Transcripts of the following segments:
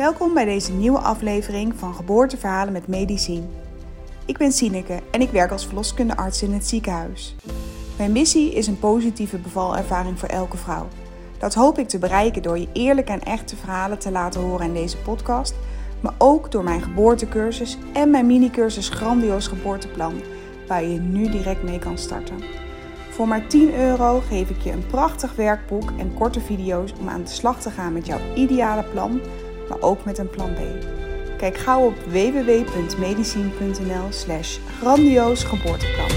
Welkom bij deze nieuwe aflevering van Geboorteverhalen met Medicien. Ik ben Sineke en ik werk als verloskundearts in het ziekenhuis. Mijn missie is een positieve bevalervaring voor elke vrouw. Dat hoop ik te bereiken door je eerlijke en echte verhalen te laten horen in deze podcast, maar ook door mijn geboortecursus en mijn mini-cursus Grandioos Geboorteplan, waar je nu direct mee kan starten. Voor maar 10 euro geef ik je een prachtig werkboek en korte video's om aan de slag te gaan met jouw ideale plan, maar ook met een plan B. Kijk gauw op www.medicine.nl slash grandioos geboorteplan.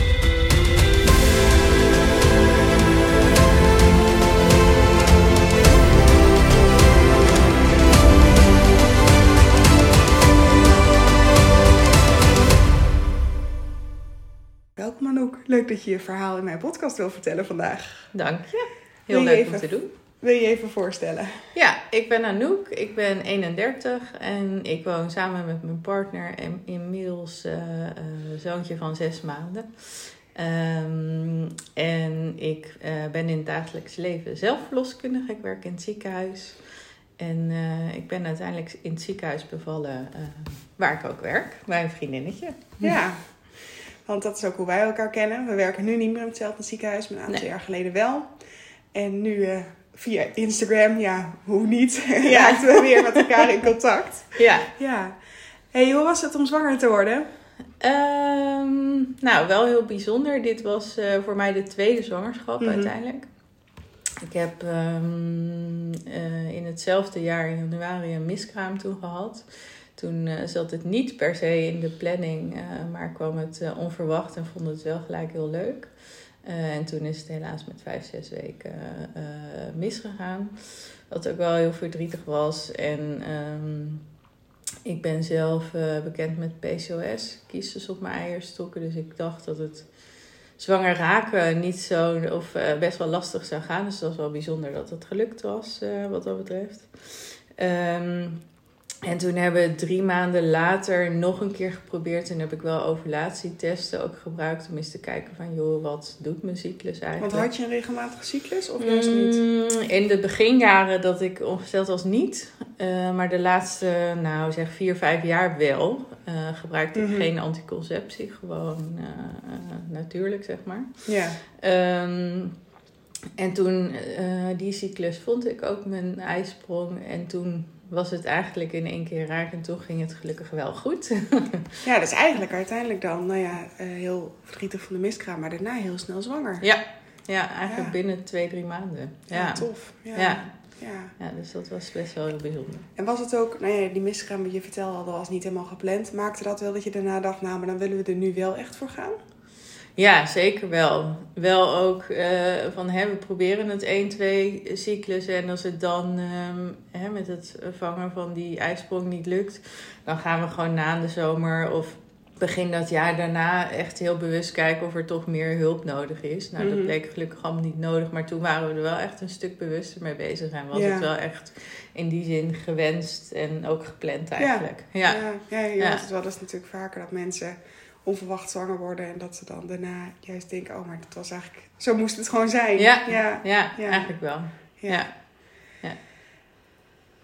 Welkom Anouk, leuk dat je je verhaal in mijn podcast wil vertellen vandaag. Dank je. Heel leuk om te doen. Wil je je even voorstellen? Ja, ik ben Anouk, ik ben 31 en ik woon samen met mijn partner en inmiddels eh een zoontje van zes maanden. Ehm, en ik eh, ben in het dagelijks leven zelf verloskundige. Ik werk in het ziekenhuis. En eh, ik ben uiteindelijk in het ziekenhuis bevallen eh, waar ik ook werk, bij een vriendinnetje. Ja, want dat is ook hoe wij elkaar kennen. We werken nu niet meer in hetzelfde ziekenhuis, maar een aantal Nee. jaar geleden wel. En nu eh, via Instagram, ja, hoe niet, raakten we weer met elkaar in contact. Ja, Ja. hey, hoe was het om zwanger te worden? Ehm, nou, wel heel bijzonder. Dit was eh, voor mij de tweede zwangerschap Mhm. uiteindelijk. Ik heb ehm, eh, in hetzelfde jaar in januari een miskraam toen gehad. Toen zat het niet per se in de planning, eh, maar kwam het onverwacht en vond het wel gelijk heel leuk. Eh, en toen is het helaas met vijf, zes weken eh, misgegaan. Wat ook wel heel verdrietig was. En ehm, ik ben zelf eh, bekend met PCOS, kiestes op mijn eierstokken. Dus ik dacht dat het zwanger raken niet zo, of best wel lastig zou gaan. Dus dat was wel bijzonder dat het gelukt was, wat dat betreft. Ehm, en toen hebben we drie maanden later nog een keer geprobeerd. En heb ik wel ovulatietesten ook gebruikt om eens te kijken van... joh, wat doet mijn cyclus eigenlijk? Want had je een regelmatige cyclus of juist niet? Mm, In de beginjaren dat ik ongesteld was niet. Eh, maar de laatste, nou zeg vier, vijf jaar wel. eh, gebruikte ik Mhm. geen anticonceptie. Gewoon eh, natuurlijk, zeg maar. Ja. Ehm, en toen, die cyclus vond ik ook mijn ijsprong. En toen was het eigenlijk in één keer raak. En toen ging het gelukkig wel goed. ja, dat is eigenlijk uiteindelijk dan, nou ja, eh, heel verdrietig van de miskraam, maar daarna heel snel zwanger. ja, ja, eigenlijk Ja. binnen twee, drie maanden. Ja, Ja, tof. Ja. Ja. ja. ja, dus dat was best wel heel bijzonder. En was het ook, nou ja, die miskraam die je vertelde al, dat was niet helemaal gepland. Maakte dat wel dat je daarna dacht, nou, maar dan willen we er nu wel echt voor gaan? Ja, zeker wel. Wel ook eh, van hè, we proberen het 1, 2 cyclus. En als het dan ehm, hè, met het vangen van die ijsprong niet lukt, dan gaan we gewoon na de zomer of begin dat jaar daarna echt heel bewust kijken of er toch meer hulp nodig is. Nou, Mhm. dat bleek gelukkig allemaal niet nodig, maar toen waren we er wel echt een stuk bewuster mee bezig. En was Ja. het wel echt in die zin gewenst en ook gepland eigenlijk. Ja, ja, ja je Ja. hoort het wel eens natuurlijk vaker dat mensen onverwacht zwanger worden en dat ze dan daarna juist denken, oh, maar dat was eigenlijk, zo moest het gewoon zijn. Ja. ja. ja, Ja. eigenlijk wel. ja. Ja.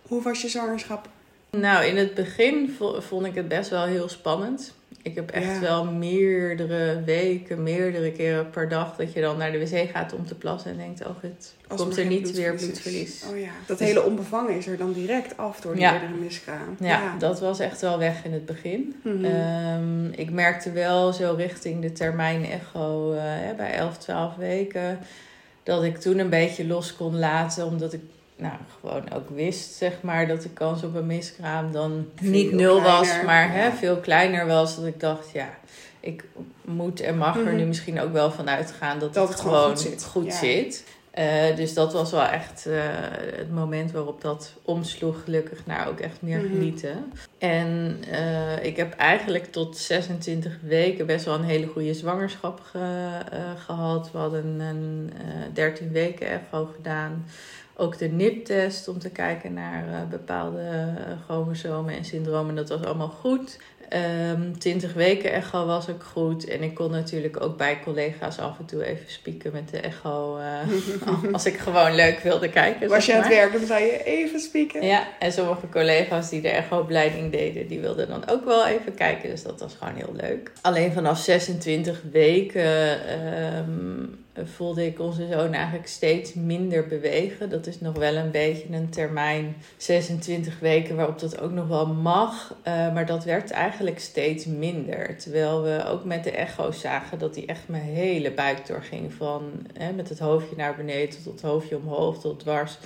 Hoe was je zwangerschap? Nou, in het begin vo- vond ik het best wel heel spannend. Ik heb echt Ja. wel meerdere weken, meerdere keren per dag dat je dan naar de wc gaat om te plassen en denkt, oh het Als komt er niet weer bloedverlies. Oh ja, dat Dus- hele onbevangen is er dan direct af door die Ja. eerdere miskraam. Ja, dat was echt wel weg in het begin. Mhm. Ehm, ik merkte wel zo richting de termijn echo eh, bij 11, 12 weken. Dat ik toen een beetje los kon laten. Omdat ik nou, gewoon ook wist zeg maar, dat de kans op een miskraam dan Veel niet nul was. Maar hè, veel kleiner was. Dat ik dacht, ja, ik moet en mag er Mhm. nu misschien ook wel van uitgaan dat, Dat het het gewoon goed zit. goed Ja. zit. Eh, dus dat was wel echt eh, het moment waarop dat omsloeg, gelukkig naar ook echt meer Mhm. genieten. En eh, ik heb eigenlijk tot 26 weken best wel een hele goede zwangerschap ge- eh, gehad. We hadden een 13 weken echo gedaan. Ook de NIP-test om te kijken naar uh, bepaalde chromosomen en syndromen. Dat was allemaal goed. Um, 20 weken echo was ook goed. En ik kon natuurlijk ook bij collega's af en toe even spieken met de echo. Uh, als ik gewoon leuk wilde kijken. Was je aan het werk, dan zou je even spieken. Ja, en sommige collega's die de echo-opleiding deden, die wilden dan ook wel even kijken. Dus dat was gewoon heel leuk. Alleen vanaf 26 weken um, voelde ik onze zoon eigenlijk steeds minder bewegen. Dat is nog wel een beetje een termijn, 26 weken, waarop dat ook nog wel mag. Uh, maar dat werd eigenlijk steeds minder. Terwijl we ook met de echo's zagen dat hij echt mijn hele buik doorging. Van hè, met het hoofdje naar beneden tot het hoofdje omhoog tot dwars.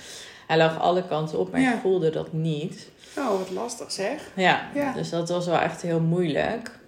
Hij lag alle kanten op, maar ja. ik voelde dat niet. Oh, wat lastig zeg. Ja, ja, dus dat was wel echt heel moeilijk.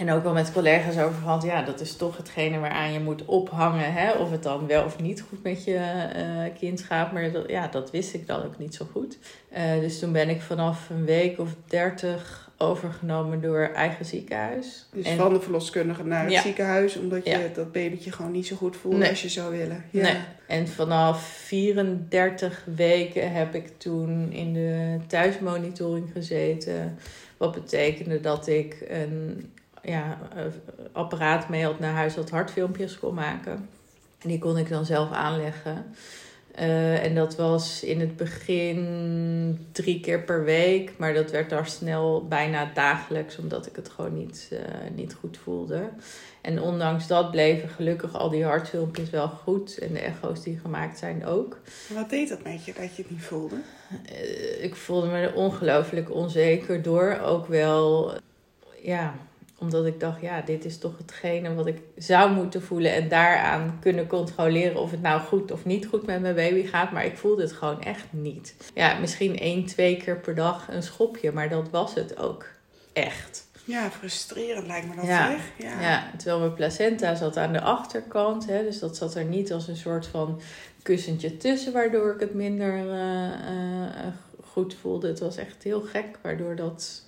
En ook wel met collega's over gehad, ja, dat is toch hetgene waaraan je moet ophangen. Hè? Of het dan wel of niet goed met je uh, kind gaat. Maar dat, ja, dat wist ik dan ook niet zo goed. Uh, dus toen ben ik vanaf een week of dertig overgenomen door eigen ziekenhuis. Dus en, van de verloskundige naar het ziekenhuis, omdat je ja. dat babytje gewoon niet zo goed voelde nee. als je zou willen. Ja. Nee. En vanaf 34 weken heb ik toen in de thuismonitoring gezeten. Wat betekende dat ik een ja, uh, apparaat mee had naar huis dat hartfilmpjes kon maken. En die kon ik dan zelf aanleggen. Uh, en dat was in het begin drie keer per week, maar dat werd daar snel bijna dagelijks, omdat ik het gewoon niet, uh, niet goed voelde. En ondanks dat bleven gelukkig al die hartfilmpjes wel goed en de echo's die gemaakt zijn ook. Wat deed dat met je dat je het niet voelde? Uh, ik voelde me er ongelooflijk onzeker door. Ook wel, ja, omdat ik dacht, ja, dit is toch hetgene wat ik zou moeten voelen. En daaraan kunnen controleren of het nou goed of niet goed met mijn baby gaat. Maar ik voelde het gewoon echt niet. Ja, misschien één, twee keer per dag een schopje. Maar dat was het ook echt. Ja, frustrerend lijkt me dat ja. zeg. Ja. ja, terwijl mijn placenta zat aan de achterkant. Hè, dus dat zat er niet als een soort van kussentje tussen. Waardoor ik het minder uh, uh, goed voelde. Het was echt heel gek. Waardoor dat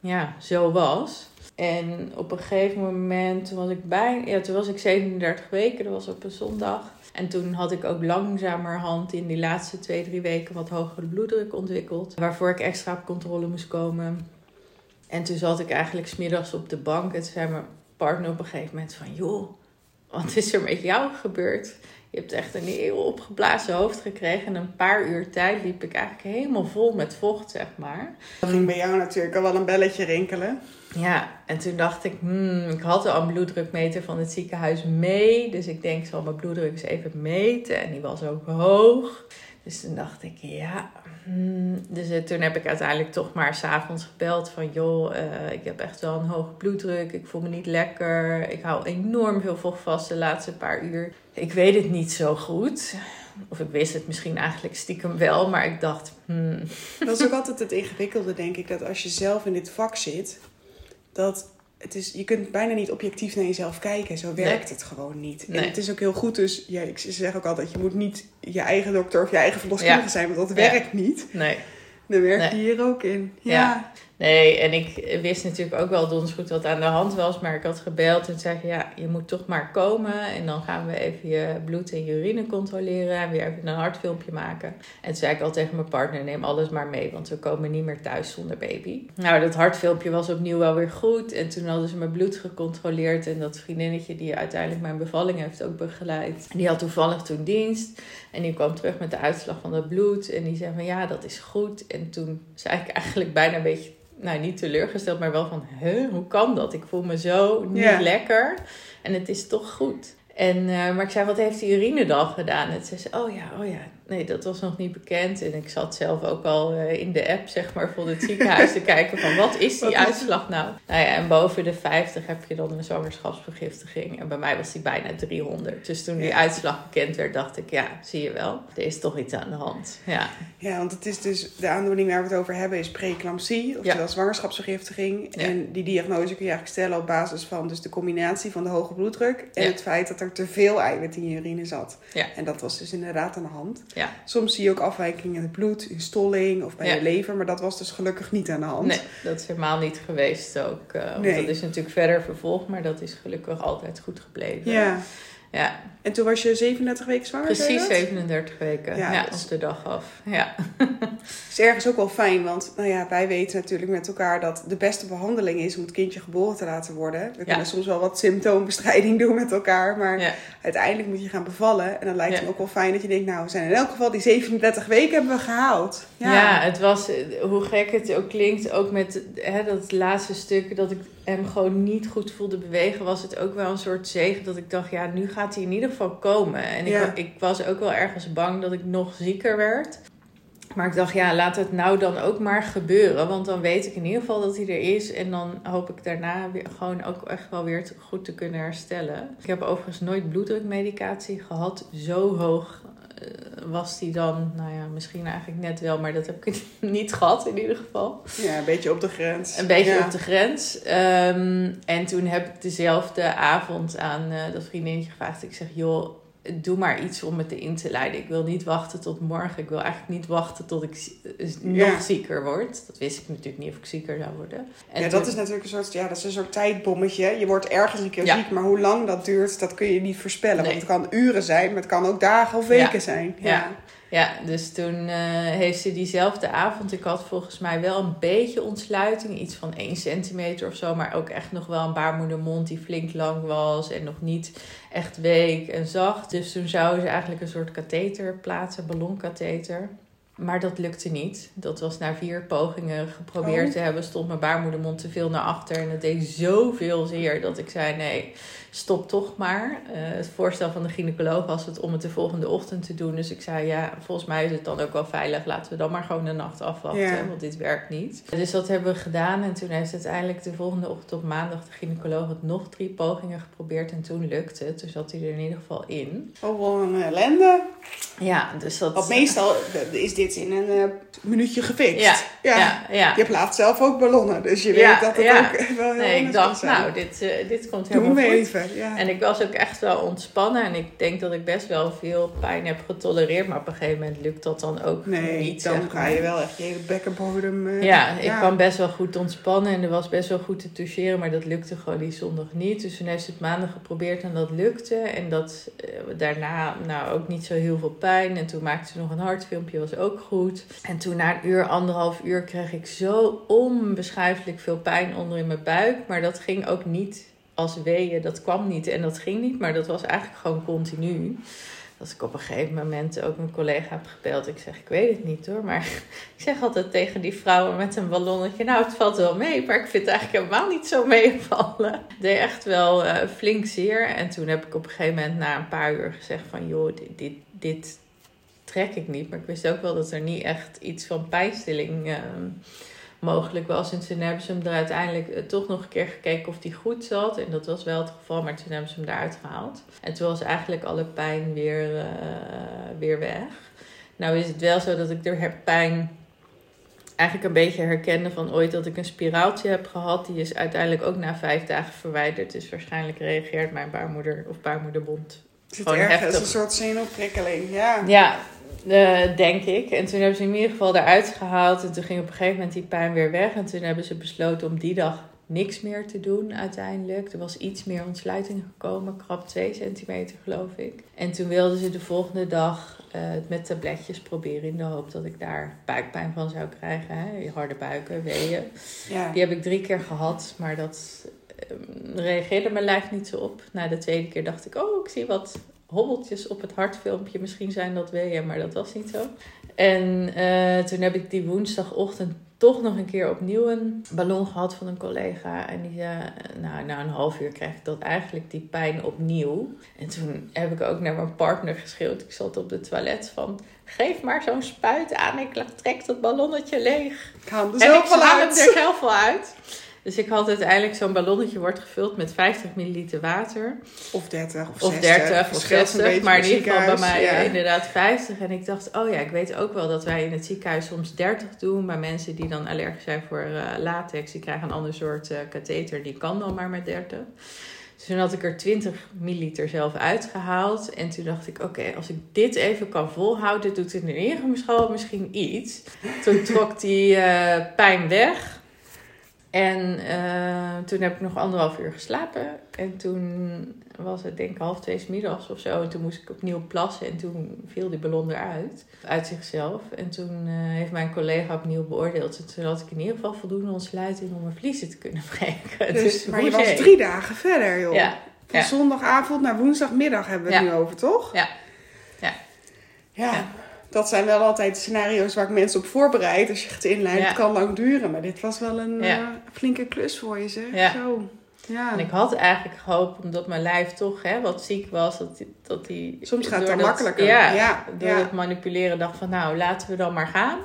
ja, zo was. En op een gegeven moment, was ik bijna, ja, was ik 37 weken, dat was op een zondag. En toen had ik ook langzamerhand in die laatste twee, drie weken wat hogere bloeddruk ontwikkeld. Waarvoor ik extra op controle moest komen. En toen zat ik eigenlijk smiddags op de bank en toen zei mijn partner op een gegeven moment van... joh, wat is er met jou gebeurd? Je hebt echt een heel opgeblazen hoofd gekregen. En een paar uur tijd liep ik eigenlijk helemaal vol met vocht, zeg maar. Dat ging bij jou natuurlijk al wel een belletje rinkelen. Ja, en toen dacht ik, hmm, ik had al een bloeddrukmeter van het ziekenhuis mee. Dus ik denk, ik zal mijn bloeddruk eens even meten. En die was ook hoog. Dus toen dacht ik, ja. Hmm. Dus uh, toen heb ik uiteindelijk toch maar s'avonds gebeld van... joh, uh, ik heb echt wel een hoge bloeddruk. Ik voel me niet lekker. Ik hou enorm veel vocht vast de laatste paar uur. Ik weet het niet zo goed. Of ik wist het misschien eigenlijk stiekem wel, maar ik dacht... Hmm. Dat is ook altijd het ingewikkelde, denk ik. Dat als je zelf in dit vak zit dat het is, je kunt bijna niet objectief naar jezelf kijken. Zo werkt het gewoon niet. En het is ook heel goed. Dus ja, ik zeg ook altijd: je moet niet je eigen dokter of je eigen verloskundige zijn, want dat werkt niet. Nee. Dan werk je hier ook in. ja. Nee, en ik wist natuurlijk ook wel dons goed wat aan de hand was. Maar ik had gebeld en zei: Ja, je moet toch maar komen. En dan gaan we even je bloed en je urine controleren. En weer even een hartfilmpje maken. En toen zei ik al tegen mijn partner: Neem alles maar mee, want we komen niet meer thuis zonder baby. Nou, dat hartfilmpje was opnieuw wel weer goed. En toen hadden ze mijn bloed gecontroleerd. En dat vriendinnetje die uiteindelijk mijn bevalling heeft ook begeleid. Die had toevallig toen dienst. En die kwam terug met de uitslag van dat bloed. En die zei van ja, dat is goed. En toen zei ik eigenlijk bijna een beetje nou niet teleurgesteld, maar wel van, huh, hoe kan dat? Ik voel me zo niet lekker en het is toch goed. En, uh, maar ik zei, wat heeft die urine dan gedaan? En ze zei, oh ja, oh ja, nee, dat was nog niet bekend. En ik zat zelf ook al uh, in de app, zeg maar, voor het ziekenhuis te kijken van, wat is die wat uitslag nou? Nou ja, en boven de 50 heb je dan een zwangerschapsvergiftiging. En bij mij was die bijna 300. Dus toen die ja. uitslag bekend werd, dacht ik, ja, zie je wel, er is toch iets aan de hand. Ja, ja want het is dus, de aandoening waar we het over hebben is preeclampsie, oftewel ja. zwangerschapsvergiftiging. Ja. En die diagnose kun je eigenlijk stellen op basis van dus de combinatie van de hoge bloeddruk en het feit dat er te veel eiwit in je urine zat. En dat was dus inderdaad aan de hand. Ja. Soms zie je ook afwijkingen in het bloed, in stolling of bij ja. je lever, maar dat was dus gelukkig niet aan de hand. Nee, dat is helemaal niet geweest ook. Uh, nee. Dat is natuurlijk verder vervolgd, maar dat is gelukkig altijd goed gebleven. Ja. Ja. En toen was je 37 weken zwanger? Precies dat? 37 weken. Ja, Ja, op de dag af. Ja. is ergens ook wel fijn, want nou ja, wij weten natuurlijk met elkaar dat de beste behandeling is om het kindje geboren te laten worden. We kunnen soms wel wat symptoombestrijding doen met elkaar, maar ja. uiteindelijk moet je gaan bevallen. En dan lijkt het me ook wel fijn dat je denkt, nou, we zijn in elk geval die 37 weken hebben we gehaald. Ja. het was, eh, hoe gek het ook klinkt, ook met hè, dat laatste stuk dat ik hem gewoon niet goed voelde bewegen, was het ook wel een soort zegen dat ik dacht, ja, nu gaat hij in ieder geval komen. En ik, Ja. ik was ook wel ergens bang dat ik nog zieker werd. Maar ik dacht, ja, laat het nou dan ook maar gebeuren. Want dan weet ik in ieder geval dat hij er is. En dan hoop ik daarna weer, gewoon ook echt wel weer goed te kunnen herstellen. Ik heb overigens nooit bloeddrukmedicatie gehad. Zo hoog was die dan. Nou ja, misschien eigenlijk net wel. Maar dat heb ik niet gehad in ieder geval. Ja, een beetje op de grens. Een beetje Ja. op de grens. Ehm, en toen heb ik dezelfde avond aan eh, dat vriendinnetje gevraagd. Ik zeg, joh, doe maar iets om het in te leiden. Ik wil niet wachten tot morgen. Ik wil eigenlijk niet wachten tot ik nog Ja. zieker word. Dat wist ik natuurlijk niet of ik zieker zou worden. En ja, toen- dat is natuurlijk een soort, ja, dat is een soort tijdbommetje. Je wordt ergens een keer Ja. ziek, maar hoe lang dat duurt, dat kun je niet voorspellen. Nee. Want het kan uren zijn, maar het kan ook dagen of weken Ja. zijn. Ja. Ja, dus toen eh, heeft ze diezelfde avond. Ik had volgens mij wel een beetje ontsluiting, iets van 1 centimeter of zo, maar ook echt nog wel een baarmoedermond die flink lang was en nog niet echt week en zacht. Dus toen zou ze eigenlijk een soort katheter plaatsen, ballonkatheter. Maar dat lukte niet. Dat was na vier pogingen geprobeerd Oh. te hebben, stond mijn baarmoedermond te veel naar achter. En het deed zoveel zeer dat ik zei: nee, stop toch maar. Eh, het voorstel van de gynaecoloog was het om het de volgende ochtend te doen. Dus ik zei: ja, volgens mij is het dan ook wel veilig. Laten we dan maar gewoon de nacht afwachten, Ja. want dit werkt niet. Dus dat hebben we gedaan. En toen heeft uiteindelijk de volgende ochtend op maandag de gynaecoloog het nog drie pogingen geprobeerd. En toen lukte het. Toen zat hij er in ieder geval in. Oh, wel een ellende. Ja, dus dat. Want meestal is dit in een eh, minuutje gefixt. Ja, ja, ja. Je hebt laatst zelf ook ballonnen, dus je weet dat het ook wel heel Nee, ik dacht, nou, dit, eh, dit komt helemaal goed. even. Ja. En ik was ook echt wel ontspannen. En ik denk dat ik best wel veel pijn heb getolereerd. Maar op een gegeven moment lukt dat dan ook nee, niet. dan zeg ga je wel echt je hele bekkenbodem... eh, Ja, ik kwam best wel goed ontspannen. En er was best wel goed te toucheren. Maar dat lukte gewoon die zondag niet. Dus toen heeft ze het maandag geprobeerd en dat lukte. En dat eh, daarna nou ook niet zo heel veel pijn. En toen maakte ze nog een hartfilmpje, was ook goed. En toen na een uur, anderhalf uur kreeg ik zo onbeschrijfelijk veel pijn onder in mijn buik. Maar dat ging ook niet als weeën. Dat kwam niet en dat ging niet. Maar dat was eigenlijk gewoon continu. Dat ik op een gegeven moment ook mijn collega heb gebeld. Ik zeg, ik weet het niet hoor. Maar ik zeg altijd tegen die vrouwen met een ballonnetje. Nou, het valt wel mee. Maar ik vind het eigenlijk helemaal niet zo meevallen. Het deed echt wel eh, flink zeer. En toen heb ik op een gegeven moment na een paar uur gezegd van... joh, dit, dit, trek ik niet. Maar ik wist ook wel dat er niet echt iets van pijnstilling eh, mogelijk was. En toen hebben ze hem er uiteindelijk eh, toch nog een keer gekeken of die goed zat. En dat was wel het geval, maar toen hebben ze hem eruit gehaald. En toen was eigenlijk alle pijn weer, eh, weer weg. Nou is het wel zo dat ik door pijn eigenlijk een beetje herkende van ooit dat ik een spiraaltje heb gehad. Die is uiteindelijk ook na vijf dagen verwijderd. Dus waarschijnlijk reageert mijn baarmoeder of baarmoederbond Het zit gewoon ergens, een soort zenuwprikkeling. Ja. ja, eh, denk ik. En toen hebben ze in ieder geval eruit gehaald. En toen ging op een gegeven moment die pijn weer weg. En toen hebben ze besloten om die dag niks meer te doen uiteindelijk. Er was iets meer ontsluiting gekomen. Krap 2 centimeter geloof ik. En toen wilden ze de volgende dag eh, het met tabletjes proberen. In de hoop dat ik daar buikpijn van zou krijgen. Hè? Harde buiken, weeën. ja. Die heb ik drie keer gehad. Maar dat ehm, reageerde mijn lijf niet zo op. Na de tweede keer dacht ik, oh, ik zie wat hobbeltjes op het hartfilmpje. Misschien zijn dat weeën, maar dat was niet zo. En eh, toen heb ik die woensdagochtend toch nog een keer opnieuw een ballon gehad van een collega. En die zei, nou, na een half uur kreeg ik dat eigenlijk die pijn opnieuw. En toen heb ik ook naar mijn partner geschreeuwd. Ik zat op de toilet van, geef maar zo'n spuit aan. Ik trek dat ballonnetje leeg. Ik haal hem er En zelf ik wel hem er zelf wel uit. Dus ik had uiteindelijk zo'n ballonnetje wordt gevuld met 50 milliliter water. Of 30 of 60. Of 30 of Verschilt een 60. beetje Maar in per ieder geval bij mij ja. inderdaad 50. En ik dacht, oh ja, ik weet ook wel dat wij in het ziekenhuis soms 30 doen. Bij mensen die dan allergisch zijn voor eh, latex. Die krijgen een ander soort eh katheter. Die kan dan maar met 30. Dus toen had ik er 20 milliliter zelf uitgehaald. En toen dacht ik, oké, als ik dit even kan volhouden, doet het in ieder geval misschien iets. Toen trok die eh, pijn weg. En uh, toen heb ik nog anderhalf uur geslapen. En toen was het denk ik half twee middags of zo. En toen moest ik opnieuw plassen. En toen viel die ballon eruit. Uit zichzelf. En toen uh, heeft mijn collega opnieuw beoordeeld. En toen had ik in ieder geval voldoende ontsluiting om mijn vliezen te kunnen breken. Dus, dus maar je was drie dagen verder, joh. Ja. Van zondagavond naar woensdagmiddag hebben we het nu over, toch? Ja. Ja. Ja. Dat zijn wel altijd scenario's waar ik mensen op voorbereid. Als je het inleidt, het kan lang duren. Maar dit was wel een uh, flinke klus voor je, zeg. Zo. Ja. En ik had eigenlijk gehoopt, omdat mijn lijf toch hè, wat ziek was, dat die, dat die Soms gaat het dan makkelijker. Ja, door het manipuleren dacht van nou, laten we dan maar gaan.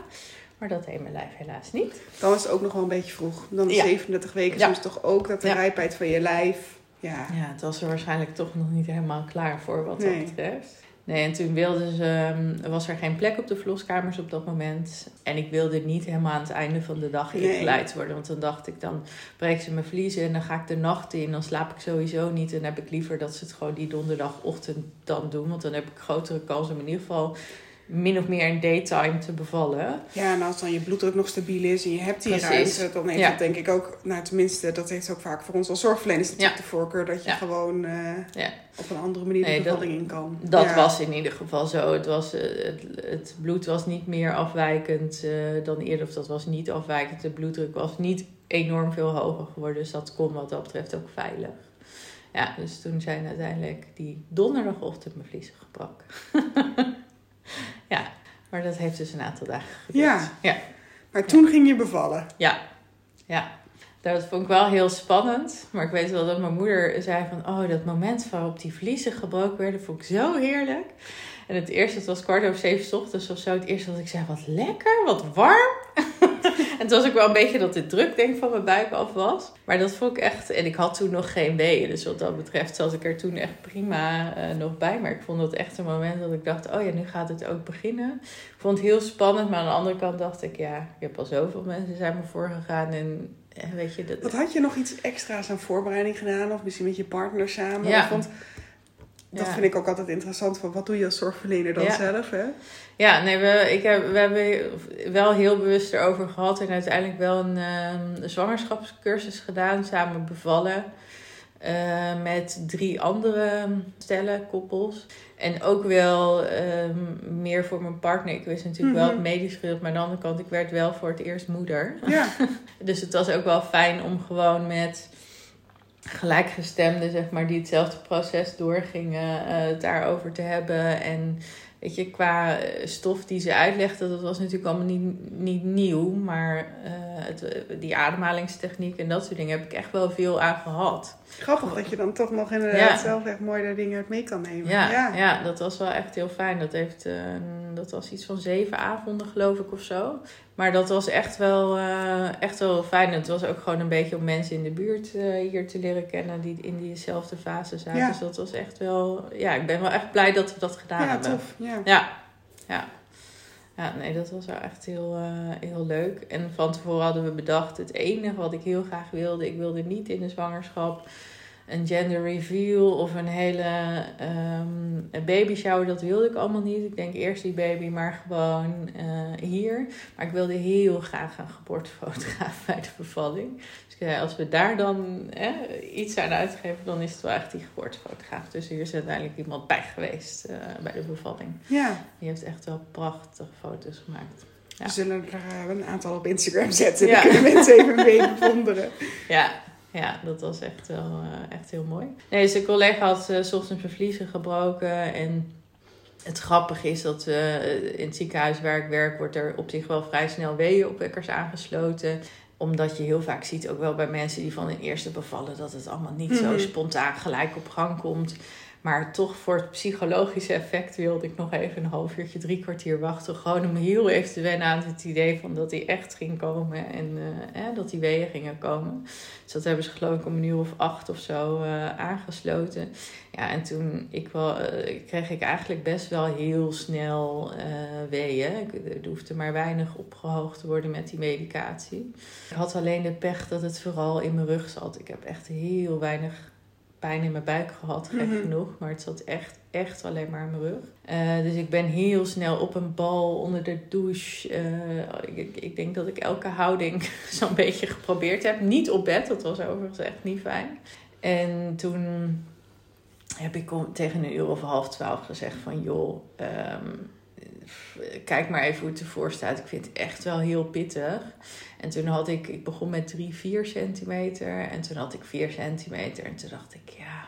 Maar dat deed mijn lijf helaas niet. Dan is het ook nog wel een beetje vroeg. Dan 37 weken soms toch ook dat de rijpheid van je lijf. Ja. ja, het was er waarschijnlijk toch nog niet helemaal klaar voor wat dat betreft. Nee, en toen wilden ze, um, was er geen plek op de verloskamers op dat moment. En ik wilde niet helemaal aan het einde van de dag ingeleid worden. Want dan dacht ik, dan breek ze mijn vliezen en dan ga ik de nacht in. Dan slaap ik sowieso niet. En dan heb ik liever dat ze het gewoon die donderdagochtend dan doen. Want dan heb ik grotere kans om in ieder geval min of meer in daytime te bevallen. Ja, en als dan je bloeddruk nog stabiel is en je hebt die ruimte, dan heeft dat denk ik ook, nou tenminste, dat heeft ook vaak voor ons als zorgverleners natuurlijk de voorkeur dat je gewoon uh, op een andere manier de bevalling in kan. Dat was in ieder geval zo. Het, was, uh, het, het, bloed was niet meer afwijkend uh, dan eerder, of dat was niet afwijkend. De bloeddruk was niet enorm veel hoger geworden, dus dat kon wat dat betreft ook veilig. Ja, dus toen zijn uiteindelijk die donderdagochtend mijn vliezen gebroken. maar dat heeft dus een aantal dagen geduurd. Ja. ja. Maar toen ging je bevallen. Ja. Ja. Dat vond ik wel heel spannend. Maar ik weet wel dat mijn moeder zei van... Oh, dat moment waarop die vliezen gebroken werden, vond ik zo heerlijk. En het eerste, het was kwart over zeven ochtends of zo. Het eerste dat ik zei, wat lekker, wat warm. En het was ook wel een beetje dat de druk denk van mijn buik af was. Maar dat vond ik echt... En ik had toen nog geen weeën. Dus wat dat betreft zat ik er toen echt prima uh, nog bij. Maar ik vond het echt een moment dat ik dacht... Oh ja, nu gaat het ook beginnen. Ik vond het heel spannend. Maar aan de andere kant dacht ik... Ja, ik heb al zoveel mensen zijn me voorgegaan. En weet je... Dat... Wat had je nog iets extra's aan voorbereiding gedaan? Of misschien met je partner samen? Ja. Vond... Dat vind ik ook altijd interessant. Van wat doe je als zorgverlener dan ja. zelf? Hè? Ja, nee, we, ik heb, we hebben wel heel bewust erover gehad. En uiteindelijk wel een, um, zwangerschapscursus gedaan. Samen bevallen. Uh, met drie andere stellen, koppels. En ook wel um, meer voor mijn partner. Ik wist natuurlijk wel het medisch gedeelte. Maar aan de andere kant, ik werd wel voor het eerst moeder. Ja. dus het was ook wel fijn om gewoon met gelijkgestemden, zeg maar, die hetzelfde proces doorgingen, het daarover te hebben. En weet je, qua stof die ze uitlegde, dat was natuurlijk allemaal niet, niet nieuw. Maar uh, het, die ademhalingstechniek en dat soort dingen heb ik echt wel veel aan gehad. Grappig dat je dan toch nog inderdaad ja. zelf echt mooi daar dingen uit mee kan nemen. Ja, ja. ja, dat was wel echt heel fijn. Dat, heeft, uh, dat was iets van zeven avonden, geloof ik, of zo. Maar dat was echt wel, uh, echt wel fijn. Het was ook gewoon een beetje om mensen in de buurt uh, hier te leren kennen die in diezelfde fase zijn. Ja. Dus dat was echt wel, ja, ik ben wel echt blij dat we dat gedaan ja, hebben. Tof. Ja, ja. Ja. Nee, dat was wel echt heel, uh, heel leuk. En van tevoren hadden we bedacht, het enige wat ik heel graag wilde, ik wilde niet in de zwangerschap een gender reveal of een hele um, baby shower, dat wilde ik allemaal niet. Ik denk eerst die baby, maar gewoon uh, hier. Maar ik wilde heel graag een geboortefotograaf bij de bevalling. Dus ja, als we daar dan eh, iets aan uitgeven, dan is het wel echt die geboortefotograaf. Dus hier is uiteindelijk iemand bij geweest uh, bij de bevalling. Ja. Die heeft echt wel prachtige foto's gemaakt. Ja. We zullen er een aantal op Instagram zetten. Ja. Dan kunnen mensen even mee bewonderen. Ja, ja, dat was echt wel uh, echt heel mooi. Nee, zijn collega had uh, ochtends zijn vliezen gebroken. En het grappige is dat uh, in het ziekenhuis waar ik werk, wordt er op zich wel vrij snel weeënopwekkers aangesloten omdat je heel vaak ziet, ook wel bij mensen die van hun eerste bevallen, dat het allemaal niet zo spontaan gelijk op gang komt. Maar toch voor het psychologische effect wilde ik nog even een half uurtje, drie kwartier wachten. Gewoon om heel even te wennen aan het idee van dat hij echt ging komen en uh, eh, dat die weeën gingen komen. Dus dat hebben ze geloof ik om een uur of acht of zo uh, aangesloten. Ja, en toen ik wel, uh, kreeg ik eigenlijk best wel heel snel weeën. Er hoefde maar weinig opgehoogd te worden met die medicatie. Ik had alleen de pech dat het vooral in mijn rug zat. Ik heb echt heel weinig pijn in mijn buik gehad, gek Mhm. genoeg. Maar het zat echt, echt alleen maar in mijn rug. Eh, dus ik ben heel snel op een bal, onder de douche. Eh, ik, ik denk dat ik elke houding zo'n beetje geprobeerd heb. Niet op bed, dat was overigens echt niet fijn. En toen heb ik tegen een uur of half twaalf gezegd van... joh, ehm, kijk maar even hoe het ervoor staat. Ik vind het echt wel heel pittig. En toen had ik, ik begon met 3, 4 centimeter. En toen had ik 4 centimeter. En toen dacht ik, ja,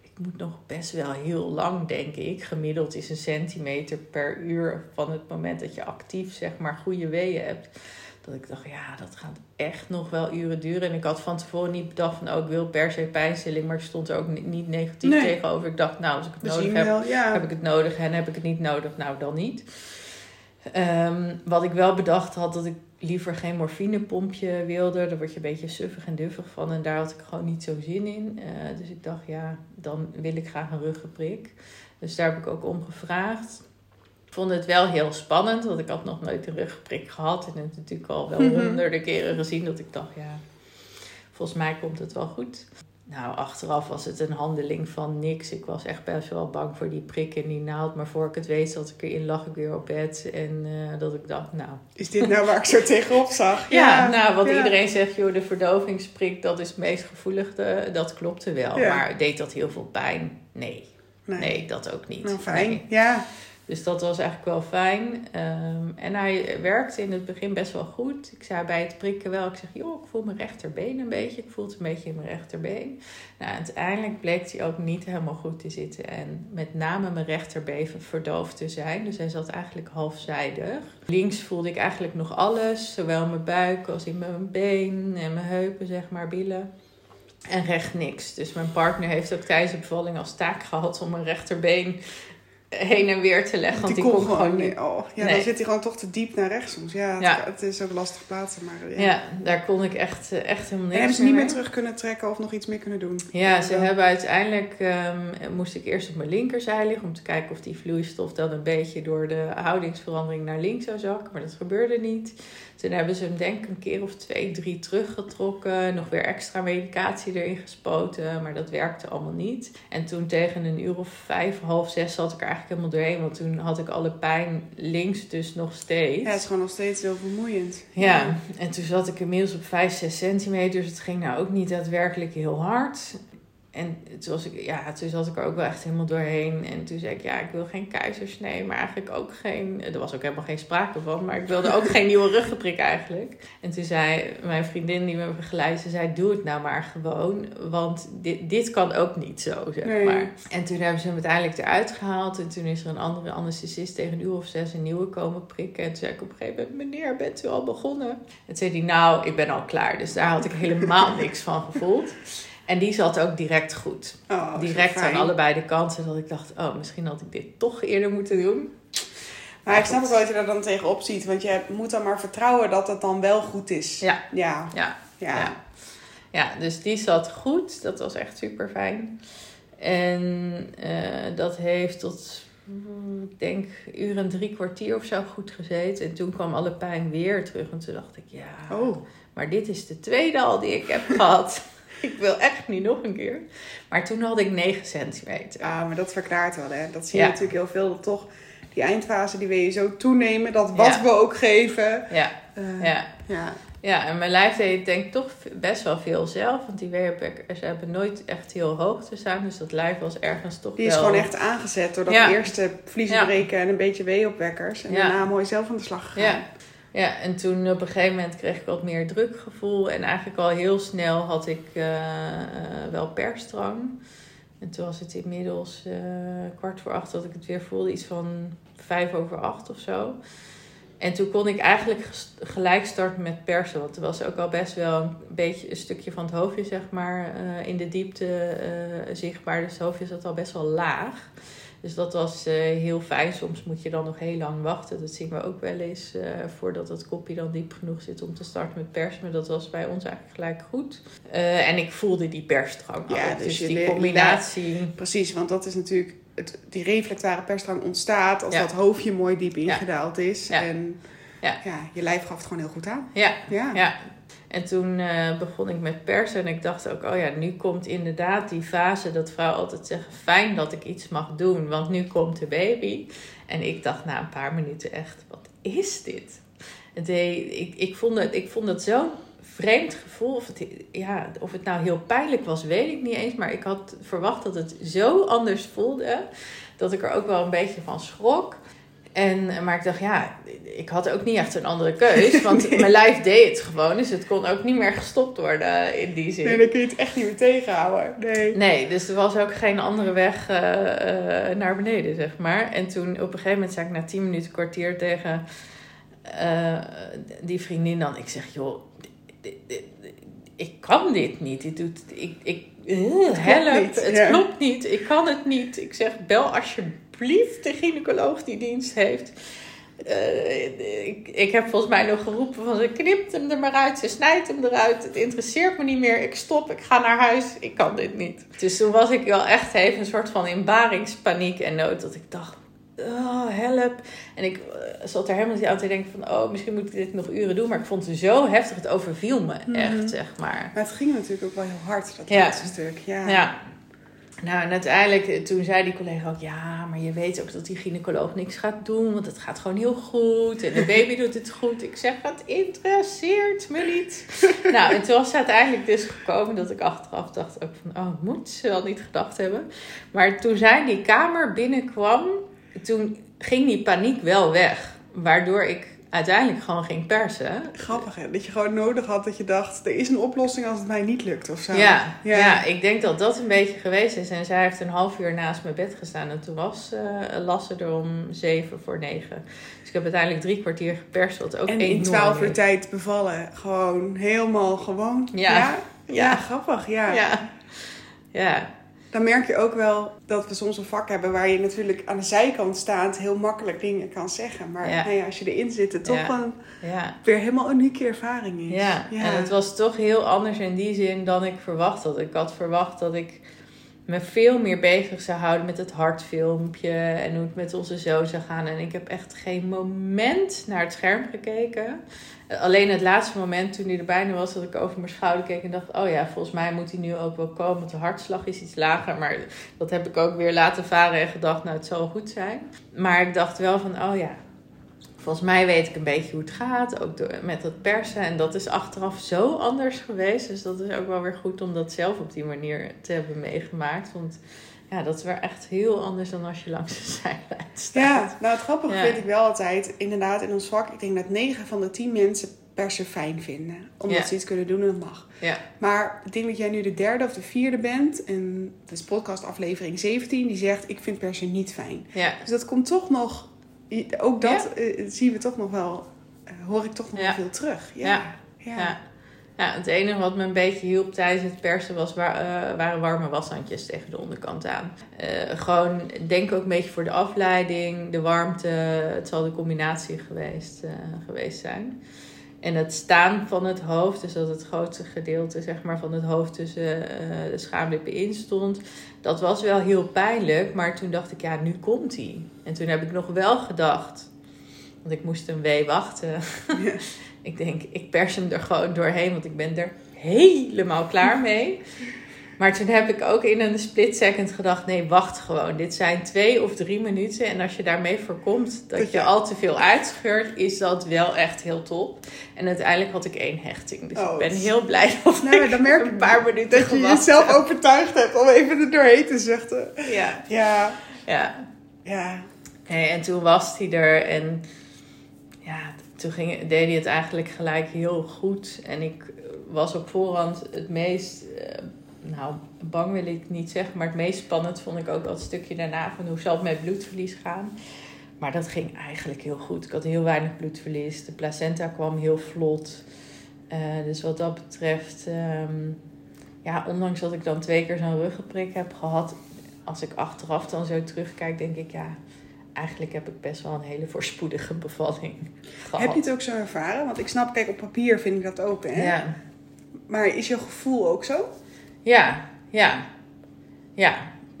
ik moet nog best wel heel lang, denk ik. Gemiddeld is een centimeter per uur van het moment dat je actief, zeg maar, goede weeën hebt. Dat ik dacht, ja, dat gaat echt nog wel uren duren. En ik had van tevoren niet bedacht van, oh, ik wil per se pijnstilling. Maar ik stond er ook ni- niet negatief Nee. tegenover. Ik dacht, nou, als ik het nodig heb, wel, ja. heb ik het nodig en heb ik het niet nodig? Nou, dan niet. Ehm, wat ik wel bedacht had, dat ik liever geen morfinepompje wilde. Daar word je een beetje suffig en duffig van. En daar had ik gewoon niet zo zin in. Eh, dus ik dacht, ja, dan wil ik graag een ruggenprik. Dus daar heb ik ook om gevraagd. Ik vond het wel heel spannend, want ik had nog nooit een ruggenprik gehad. En het natuurlijk al wel Mhm. honderden keren gezien. Dat ik dacht, ja, volgens mij komt het wel goed. Nou, achteraf was het een handeling van niks. Ik was echt best wel bang voor die prik en die naald. Maar voor ik het weet zat ik erin, lag ik weer op bed. En eh, dat ik dacht, nou... Is dit nou waar ik zo tegenop zag? Ja, nou, wat ja. iedereen zegt, joh, de verdovingsprik, dat is het meest gevoelige. Dat klopte wel. Ja. Maar deed dat heel veel pijn? Nee. Nee. Nee, dat ook niet. Nou, fijn. Nee. Ja. Dus dat was eigenlijk wel fijn. Ehm, en hij werkte in het begin best wel goed. Ik zei bij het prikken wel, ik zeg, joh, ik voel mijn rechterbeen een beetje. Ik voel het een beetje in mijn rechterbeen. Nou, uiteindelijk bleek hij ook niet helemaal goed te zitten. En met name mijn rechterbeen verdoofd te zijn. Dus hij zat eigenlijk halfzijdig. Links voelde ik eigenlijk nog alles. Zowel mijn buik als in mijn been en mijn heupen, zeg maar, billen. En recht niks. Dus mijn partner heeft ook tijdens de bevalling als taak gehad om mijn rechterbeen heen en weer te leggen. Want die die kon kon gewoon niet. Oh, ja, Nee. dan zit hij gewoon toch te diep naar rechts soms. Ja, het, Ja. het is ook lastig plaatsen. Maar, ja. Ja, daar kon ik echt, eh, echt helemaal En niks hebben ze niet meer mee. terug kunnen trekken of nog iets meer kunnen doen? Ja, ze hebben uiteindelijk, ehm, moest ik eerst op mijn linkerzij liggen om te kijken of die vloeistof dan een beetje door de houdingsverandering naar links zou zakken. Maar dat gebeurde niet. Toen hebben ze hem denk ik een keer of twee, drie teruggetrokken. Nog weer extra medicatie erin gespoten. Maar dat werkte allemaal niet. En toen tegen een uur of vijf, half zes zat ik er eigenlijk helemaal doorheen. Want toen had ik alle pijn links dus nog steeds. Ja, het is gewoon nog steeds heel vermoeiend. Ja, en toen zat ik inmiddels op 5, 6 centimeter. Dus het ging nou ook niet daadwerkelijk heel hard. En toen, was ik, ja, toen zat ik er ook wel echt helemaal doorheen. En toen zei ik, ja, ik wil geen keizersnee, maar eigenlijk ook geen... Er was ook helemaal geen sprake van, maar ik wilde ook geen nieuwe ruggenprik eigenlijk. En toen zei mijn vriendin die me begeleidt, ze zei, doe het nou maar gewoon. Want dit, dit kan ook niet zo, zeg Nee. maar. En toen hebben ze hem uiteindelijk eruit gehaald. En toen is er een andere anesthesist tegen een uur of zes een nieuwe komen prikken. En toen zei ik op een gegeven moment, meneer, bent u al begonnen? En toen zei hij, nou, ik ben al klaar. Dus daar had ik helemaal niks van gevoeld. En die zat ook direct goed. Oh, direct aan allebei de kanten. Dat ik dacht, oh, misschien had ik dit toch eerder moeten doen. Maar ik snap ook wel dat je daar dan tegenop ziet. Want je moet dan maar vertrouwen dat het dan wel goed is. Ja. Ja. Ja, Ja. Ja. Ja, dus die zat goed. Dat was echt super fijn. En eh, dat heeft tot, mm, ik denk, uur en drie kwartier of zo goed gezeten. En toen kwam alle pijn weer terug. En toen dacht ik, ja, Oh. maar dit is de tweede al die ik heb gehad. ik wil echt niet nog een keer. Maar toen had ik 9 centimeter. Ja, maar dat verklaart wel, hè. Dat zie je Ja. natuurlijk heel veel. Dat toch die eindfase, die wil je zo toenemen. Dat wat Ja. we ook geven. Ja, eh, ja. ja. Ja, en mijn lijf deed denk ik toch best wel veel zelf. Want die weeënbekkers hebben nooit echt heel hoog te staan. Dus dat lijf was ergens toch Die is wel... gewoon echt aangezet door dat Ja. eerste vliezen Ja. breken en een beetje weeopwekkers. En daarna mooi zelf aan de slag gegaan. Ja. en toen op een gegeven moment kreeg ik wat meer drukgevoel. En eigenlijk al heel snel had ik eh, eh, wel persdrang. En toen was het inmiddels eh, kwart voor acht dat ik het weer voelde. Iets van vijf over acht of zo. En toen kon ik eigenlijk gelijk starten met persen. Want er was ook al best wel een beetje een stukje van het hoofdje, zeg maar, in de diepte zichtbaar. Dus het hoofdje zat al best wel laag. Dus dat was eh, heel fijn. Soms moet je dan nog heel lang wachten. Dat zien we ook wel eens eh, voordat het kopje dan diep genoeg zit om te starten met persen. Maar dat was bij ons eigenlijk gelijk goed. Eh, en ik voelde die persdrang Ja, dus Dus die combinatie. Precies, want dat is natuurlijk... Het, die reflectare persdrang ontstaat als Ja. dat hoofdje mooi diep ingedaald is. Ja. En Ja. ja, je lijf gaf het gewoon heel goed aan. Ja, Ja. En toen eh, begon ik met persen en ik dacht ook, oh ja, nu komt inderdaad die fase dat vrouwen altijd zeggen, fijn dat ik iets mag doen, want nu komt de baby. En ik dacht na een paar minuten echt, wat is dit? Ik, ik, vond het, ik vond het zo'n vreemd gevoel. Of ja, of het nou heel pijnlijk was, weet ik niet eens. Maar ik had verwacht dat het zo anders voelde. Dat ik er ook wel een beetje van schrok. En, maar ik dacht, ja, ik had ook niet echt een andere keus. Want mijn lijf deed het gewoon. Dus het kon ook niet meer gestopt worden in die zin. Nee, dan kun je het echt niet meer tegenhouden. Nee. Nee, dus er was ook geen andere weg eh, eh, naar beneden, zeg maar. En toen op een gegeven moment zei ik na tien minuten kwartier tegen eh, die vriendin dan... Ik zeg, joh, ik kan dit niet. Dit doet, ik, ik, help, niet, het klopt niet. Ik kan het niet. Ik zeg, bel alsjeblieft de gynaecoloog die dienst heeft. Eh, ik, ik heb volgens mij nog geroepen van ze knipt hem er maar uit, ze snijdt hem eruit. Het interesseert me niet meer. Ik stop, ik ga naar huis. Ik kan dit niet. Dus toen was ik wel echt even een soort van inbaringspaniek en nood. Dat ik dacht, oh, help. En ik eh, zat er helemaal niet aan te denken van, oh, misschien moet ik dit nog uren doen. Maar ik vond het zo heftig, het overviel me echt, Mhm. zeg maar. Maar het ging natuurlijk ook wel heel hard, dat Ja. laatste stuk. Ja. Ja. Nou, en uiteindelijk, eh, toen zei die collega ook... Ja, maar je weet ook dat die gynaecoloog niks gaat doen... want het gaat gewoon heel goed en de baby doet het goed. Ik zeg, het interesseert me niet. nou, en toen was het uiteindelijk dus gekomen dat ik achteraf dacht ook van... oh, moet ze wel niet gedacht hebben. Maar toen zij die kamer binnenkwam... toen ging die paniek wel weg. Waardoor ik uiteindelijk gewoon ging persen. Grappig hè, dat je gewoon nodig had dat je dacht, er is een oplossing als het mij niet lukt of zo. Ja, Ja. ja. ik denk dat dat een beetje geweest is. En zij heeft een half uur naast mijn bed gestaan. En toen was uh, Lasse er om zeven voor negen. Dus ik heb uiteindelijk drie kwartier geperst. Wat ook En in twaalf uur tijd bevallen, gewoon helemaal gewoon. Ja. Ja, Ja, Ja. grappig, ja. Ja. ja, Dan merk je ook wel dat we soms een vak hebben waar je natuurlijk aan de zijkant staand heel makkelijk dingen kan zeggen. Maar Ja. nou ja, als je erin zit, het toch ja. weer helemaal een unieke ervaring is. Ja. en het was toch heel anders in die zin dan ik verwacht had. Ik had verwacht dat ik me veel meer bezig zou houden met het hartfilmpje en hoe het met onze zoon zou gaan. En ik heb echt geen moment naar het scherm gekeken. Alleen het laatste moment toen hij er bijna was, dat ik over mijn schouder keek en dacht: Oh ja, volgens mij moet hij nu ook wel komen. De hartslag is iets lager. Maar dat heb ik ook weer laten varen en gedacht: Nou, het zal goed zijn. Maar ik dacht wel van: Oh ja, volgens mij weet ik een beetje hoe het gaat. Ook door, met het persen. En dat is achteraf zo anders geweest. Dus dat is ook wel weer goed om dat zelf op die manier te hebben meegemaakt. Want ja, dat is weer echt heel anders dan als je langs de zijlijn staat. Ja, nou het grappige Ja. vind ik wel altijd, inderdaad in ons vak, ik denk dat 9 van de 10 mensen persen fijn vinden. Omdat Ja. ze iets kunnen doen en dat mag. Ja. Maar ik denk dat jij nu de derde of de vierde bent. En dat is podcast aflevering 17, die zegt ik vind persen niet fijn. Ja. Dus dat komt toch nog, ook dat eh, zien we toch nog wel, eh, hoor ik toch nog wel veel terug. Ja. Ja. Ja. Het enige wat me een beetje hielp tijdens het persen was, wa- eh, waren warme washandjes tegen de onderkant aan. Gewoon, denk ook een beetje voor de afleiding, de warmte. Het zal de combinatie geweest, geweest zijn. En het staan van het hoofd, dus dat het grootste gedeelte zeg maar, van het hoofd tussen eh, de schaamlippen in stond, dat was wel heel pijnlijk. Maar toen dacht ik, ja, nu komt hij. En toen heb ik nog wel gedacht, want ik moest een wee wachten. Ja. Ik denk, ik pers hem er gewoon doorheen, want ik ben er helemaal klaar mee. Maar toen heb ik ook in een split second gedacht: nee, wacht gewoon. Dit zijn twee of drie minuten. En als je daarmee voorkomt dat, Dat je al te veel uitscheurt, is dat wel echt heel top. En uiteindelijk had ik één hechting. Dus Oh, ik ben heel blij dat Nou, ik dan merk een paar minuten dat je jezelf heb. overtuigd hebt om even er doorheen te zuchten. Ja, Ja, ja. ja. En toen was hij er en ja, toen ging, deed hij het eigenlijk gelijk heel goed. En ik was op voorhand het meest, eh, nou bang wil ik niet zeggen, maar het meest spannend vond ik ook dat stukje daarna van hoe zal het met bloedverlies gaan. Maar dat ging eigenlijk heel goed. Ik had heel weinig bloedverlies. De placenta kwam heel vlot. Eh, dus wat dat betreft, ehm, ja, ondanks dat ik dan twee keer zo'n ruggenprik heb gehad, als ik achteraf dan zo terugkijk, denk ik ja, eigenlijk heb ik best wel een hele voorspoedige bevalling gehad. Heb je het ook zo ervaren? Want ik snap, kijk, op papier vind ik dat ook, hè? Ja, Maar is je gevoel ook zo? Ja, ja, ja.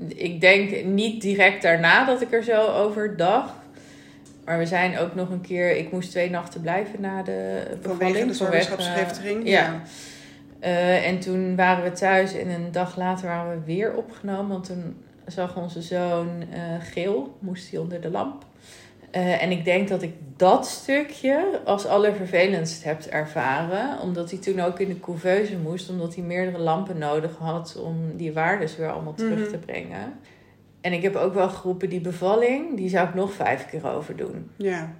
Ik denk niet direct daarna dat ik er zo over dacht. maar we zijn ook nog een keer... Ik moest twee nachten blijven na de bevalling. Vanwege de vanwege, zwangerschapsvergiftiging. ja. ja. Eh, en toen waren we thuis en een dag later waren we weer opgenomen. Want toen zag onze zoon eh, geel, moest hij onder de lamp. Eh, en ik denk dat ik dat stukje als allervervelendst heb ervaren. Omdat hij toen ook in de couveuse moest. Omdat hij meerdere lampen nodig had om die waardes weer allemaal terug Mhm. te brengen. En ik heb ook wel geroepen, die bevalling, die zou ik nog vijf keer overdoen. Ja.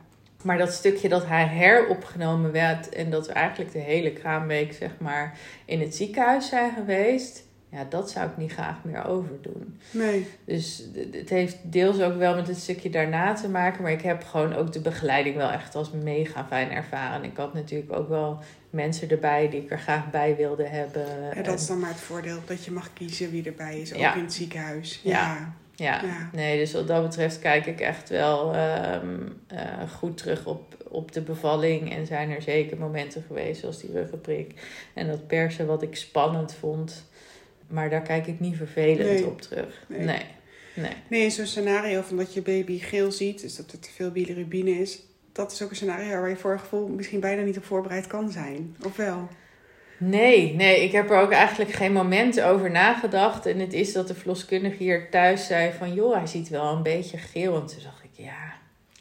Maar dat stukje dat hij heropgenomen werd en dat we eigenlijk de hele kraamweek zeg maar in het ziekenhuis zijn geweest, ja, dat zou ik niet graag meer overdoen. Nee. Dus het heeft deels ook wel met het stukje daarna te maken, maar ik heb gewoon ook de begeleiding wel echt als mega fijn ervaren. Ik had natuurlijk ook wel mensen erbij die ik er graag bij wilde hebben. Ja, dat is dan maar het voordeel dat je mag kiezen wie erbij is, ook Ja. in het ziekenhuis. Ja. Ja. Ja, Ja. nee, dus wat dat betreft kijk ik echt wel ehm, eh, goed terug op, op de bevalling. En zijn er zeker momenten geweest, zoals die ruggenprik. En dat persen wat ik spannend vond. Maar daar kijk ik niet vervelend Nee. op terug. Nee. Nee. nee. Nee, zo'n scenario van dat je baby geel ziet, dus dat er te veel bilirubine is. Dat is ook een scenario waar je voor een gevoel misschien bijna niet op voorbereid kan zijn. Of wel? Nee, nee, ik heb er ook eigenlijk geen moment over nagedacht. En het is dat de verloskundige hier thuis zei van... joh, hij ziet wel een beetje geel. En toen dacht ik, ja,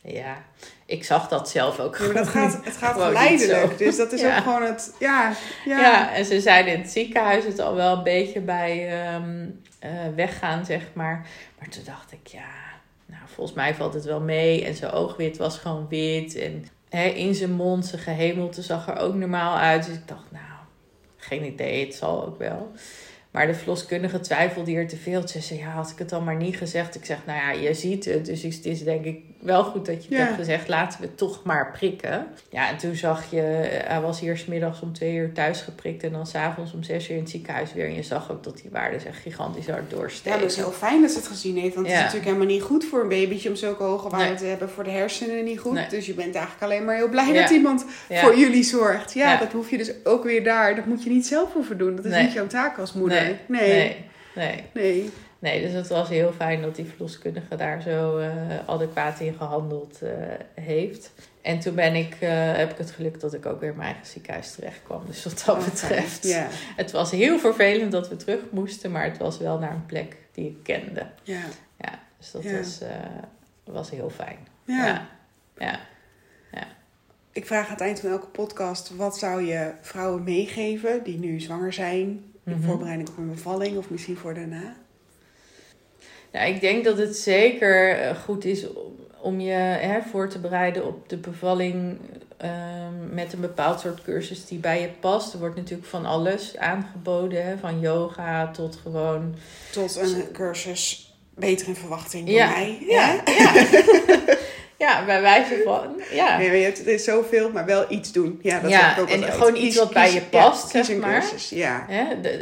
ja. Ik zag dat zelf ook Ja, maar dat gaat, het gaat geleidelijk. Dus dat is Ja. ook gewoon het. Ja, ja. Ja. en ze zijn in het ziekenhuis het al wel een beetje bij ehm, eh, weggaan, zeg maar. Maar toen dacht ik, ja, nou, volgens mij valt het wel mee. En zijn oogwit was gewoon wit. En hè, in zijn mond, zijn gehemelte zag er ook normaal uit. Dus ik dacht, nou, geen idee, het zal ook wel. Maar de verloskundige twijfelde hier te veel. Ze zei, ja, had ik het dan maar niet gezegd. Ik zeg, nou ja, je ziet het. Dus het is denk ik wel goed dat je het Ja. hebt gezegd. Laten we het toch maar prikken. Ja, en toen zag je, eh, hij was hier smiddags om twee uur thuis geprikt. En dan s'avonds om zes uur in het ziekenhuis weer. En je zag ook dat die waarden echt gigantisch hard Ja, doorstegen. dat is heel fijn dat ze het gezien heeft. Want het Ja. is natuurlijk helemaal niet goed voor een babytje om zulke hoge waarden Nee. te hebben. Voor de hersenen niet goed. Nee. Dus je bent eigenlijk alleen maar heel blij Ja. dat iemand Ja. voor jullie zorgt. Ja, Ja. dat hoef je dus ook weer daar. Dat moet je niet zelf hoeven doen. Dat is Nee. niet jouw taak als moeder. Nee, Nee. nee, nee. Dus het was heel fijn dat die verloskundige daar zo eh, adequaat in gehandeld eh, heeft. En toen ben ik, eh, heb ik het geluk dat ik ook weer in mijn eigen ziekenhuis terecht kwam. Dus wat dat betreft. Ja. Het was heel vervelend dat we terug moesten, maar het was wel naar een plek die ik kende. Ja. Ja, dus dat Ja. was, was heel fijn. Ja. Ja. ja. Ik vraag aan het eind van elke podcast: wat zou je vrouwen meegeven die nu zwanger zijn? In Mhm. voorbereiding op een bevalling of misschien voor daarna? Nou, ik denk dat het zeker eh, goed is om, je hè, voor te bereiden op de bevalling ehm, met een bepaald soort cursus die bij je past. Er wordt natuurlijk van alles aangeboden, hè, van yoga tot gewoon. Tot een cursus beter in verwachting Ja. bij mij. Ja, ja. ja, bij wijze van. Ja. Nee, je hebt, het is zoveel, maar wel iets doen. Ja, dat Ja, ook en gewoon iets wat bij je past, Ja, zeg maar. cursus, ja. Hè, de, de-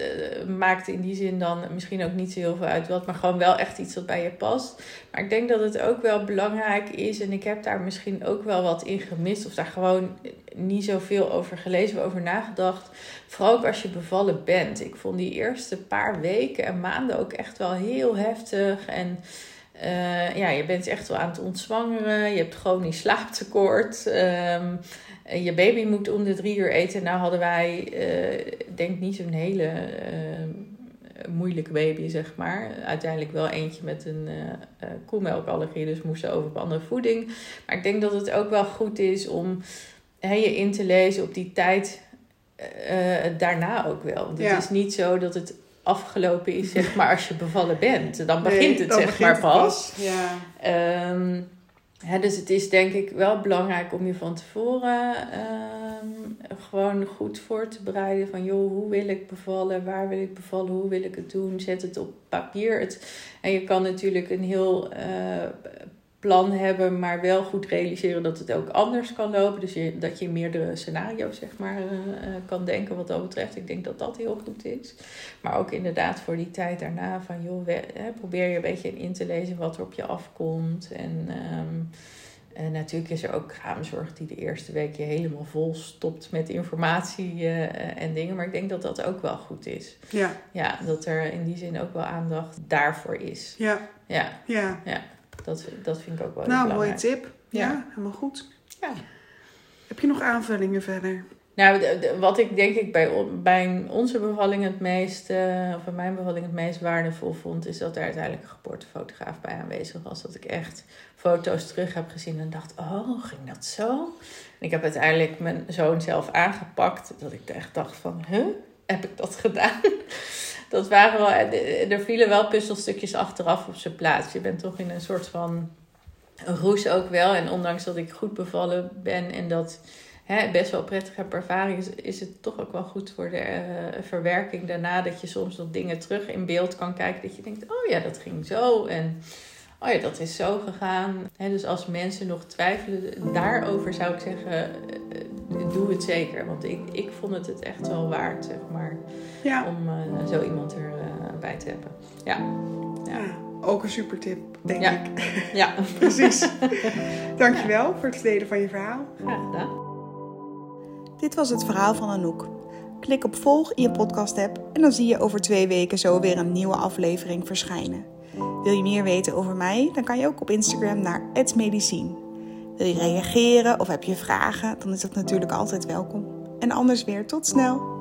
de- maakt in die zin dan misschien ook niet zo heel veel uit wat, maar gewoon wel echt iets wat bij je past. Maar ik denk dat het ook wel belangrijk is, en ik heb daar misschien ook wel wat in gemist, of daar gewoon niet zoveel over gelezen of over nagedacht. Vooral ook als je bevallen bent. Ik vond die eerste paar weken en maanden ook echt wel heel heftig. En eh, ja, je bent echt wel aan het ontzwangeren. Je hebt chronisch slaaptekort. Ehm, je baby moet om de drie uur eten. Nou hadden wij, eh denk niet zo'n hele eh, moeilijke baby, zeg maar. Uiteindelijk wel eentje met een koemelkallergie, dus moesten over op andere voeding. Maar ik denk dat het ook wel goed is om hè, je in te lezen op die tijd daarna ook wel. Want Ja. het is niet zo dat het afgelopen is, zeg maar, als je bevallen bent. Dan Nee, begint het, dan zeg begint maar, pas. Ja. Ehm, hè, dus het is denk ik wel belangrijk om je van tevoren ehm, gewoon goed voor te bereiden. Van joh, hoe wil ik bevallen? Waar wil ik bevallen? Hoe wil ik het doen? Zet het op papier. Het, en je kan natuurlijk een heel eh, plan hebben, maar wel goed realiseren dat het ook anders kan lopen. Dus je, dat je meerdere scenario's zeg maar, eh, eh, kan denken wat dat betreft. Ik denk dat dat heel goed is. Maar ook inderdaad voor die tijd daarna van joh, we- hè, probeer je een beetje in te lezen wat er op je afkomt. En, ehm, natuurlijk is er ook kraamzorg die de eerste week je helemaal vol stopt met informatie eh, en dingen. Maar ik denk dat dat ook wel goed is. Ja. Ja, dat er in die zin ook wel aandacht daarvoor is. Ja. Ja, Ja. Dat, dat vind ik ook wel Nou, mooie tip. Ja, Ja. helemaal goed. Ja. Heb je nog aanvullingen verder? Nou, de- de- wat ik denk ik bij, bij onze bevalling het meest, eh, of bij mijn bevalling het meest waardevol vond, is dat er uiteindelijk een geboortefotograaf bij aanwezig was. Dat ik echt foto's terug heb gezien en dacht, oh, ging dat zo? En ik heb uiteindelijk mijn zoon zelf aangepakt, dat ik echt dacht van, huh, heb ik dat gedaan? Dat waren wel, er vielen wel puzzelstukjes achteraf op zijn plaats. Je bent toch in een soort van roes ook wel. En ondanks dat ik goed bevallen ben en dat hè, best wel prettig heb ervaring, is, is het toch ook wel goed voor de eh, verwerking daarna. Dat je soms nog dingen terug in beeld kan kijken. Dat je denkt, oh ja, dat ging zo. En oh ja, dat is zo gegaan. Hè, dus als mensen nog twijfelen daarover, zou ik zeggen, eh, eh, doe het zeker. Want ik, ik vond het het echt wel waard, zeg maar, Ja, om eh, zo iemand erbij te hebben. Ja, ja. ook een super tip, denk Ja. ik. ja. Precies. Dankjewel voor het delen van je verhaal. graag gedaan. Dit was het verhaal van Anouk. Klik op volg in je podcast app en dan zie je over twee weken zo weer een nieuwe aflevering verschijnen. Wil je meer weten over mij? Dan kan je ook op Instagram naar @medicine. Wil je reageren of heb je vragen? Dan is dat natuurlijk altijd welkom. En anders weer tot snel.